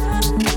love.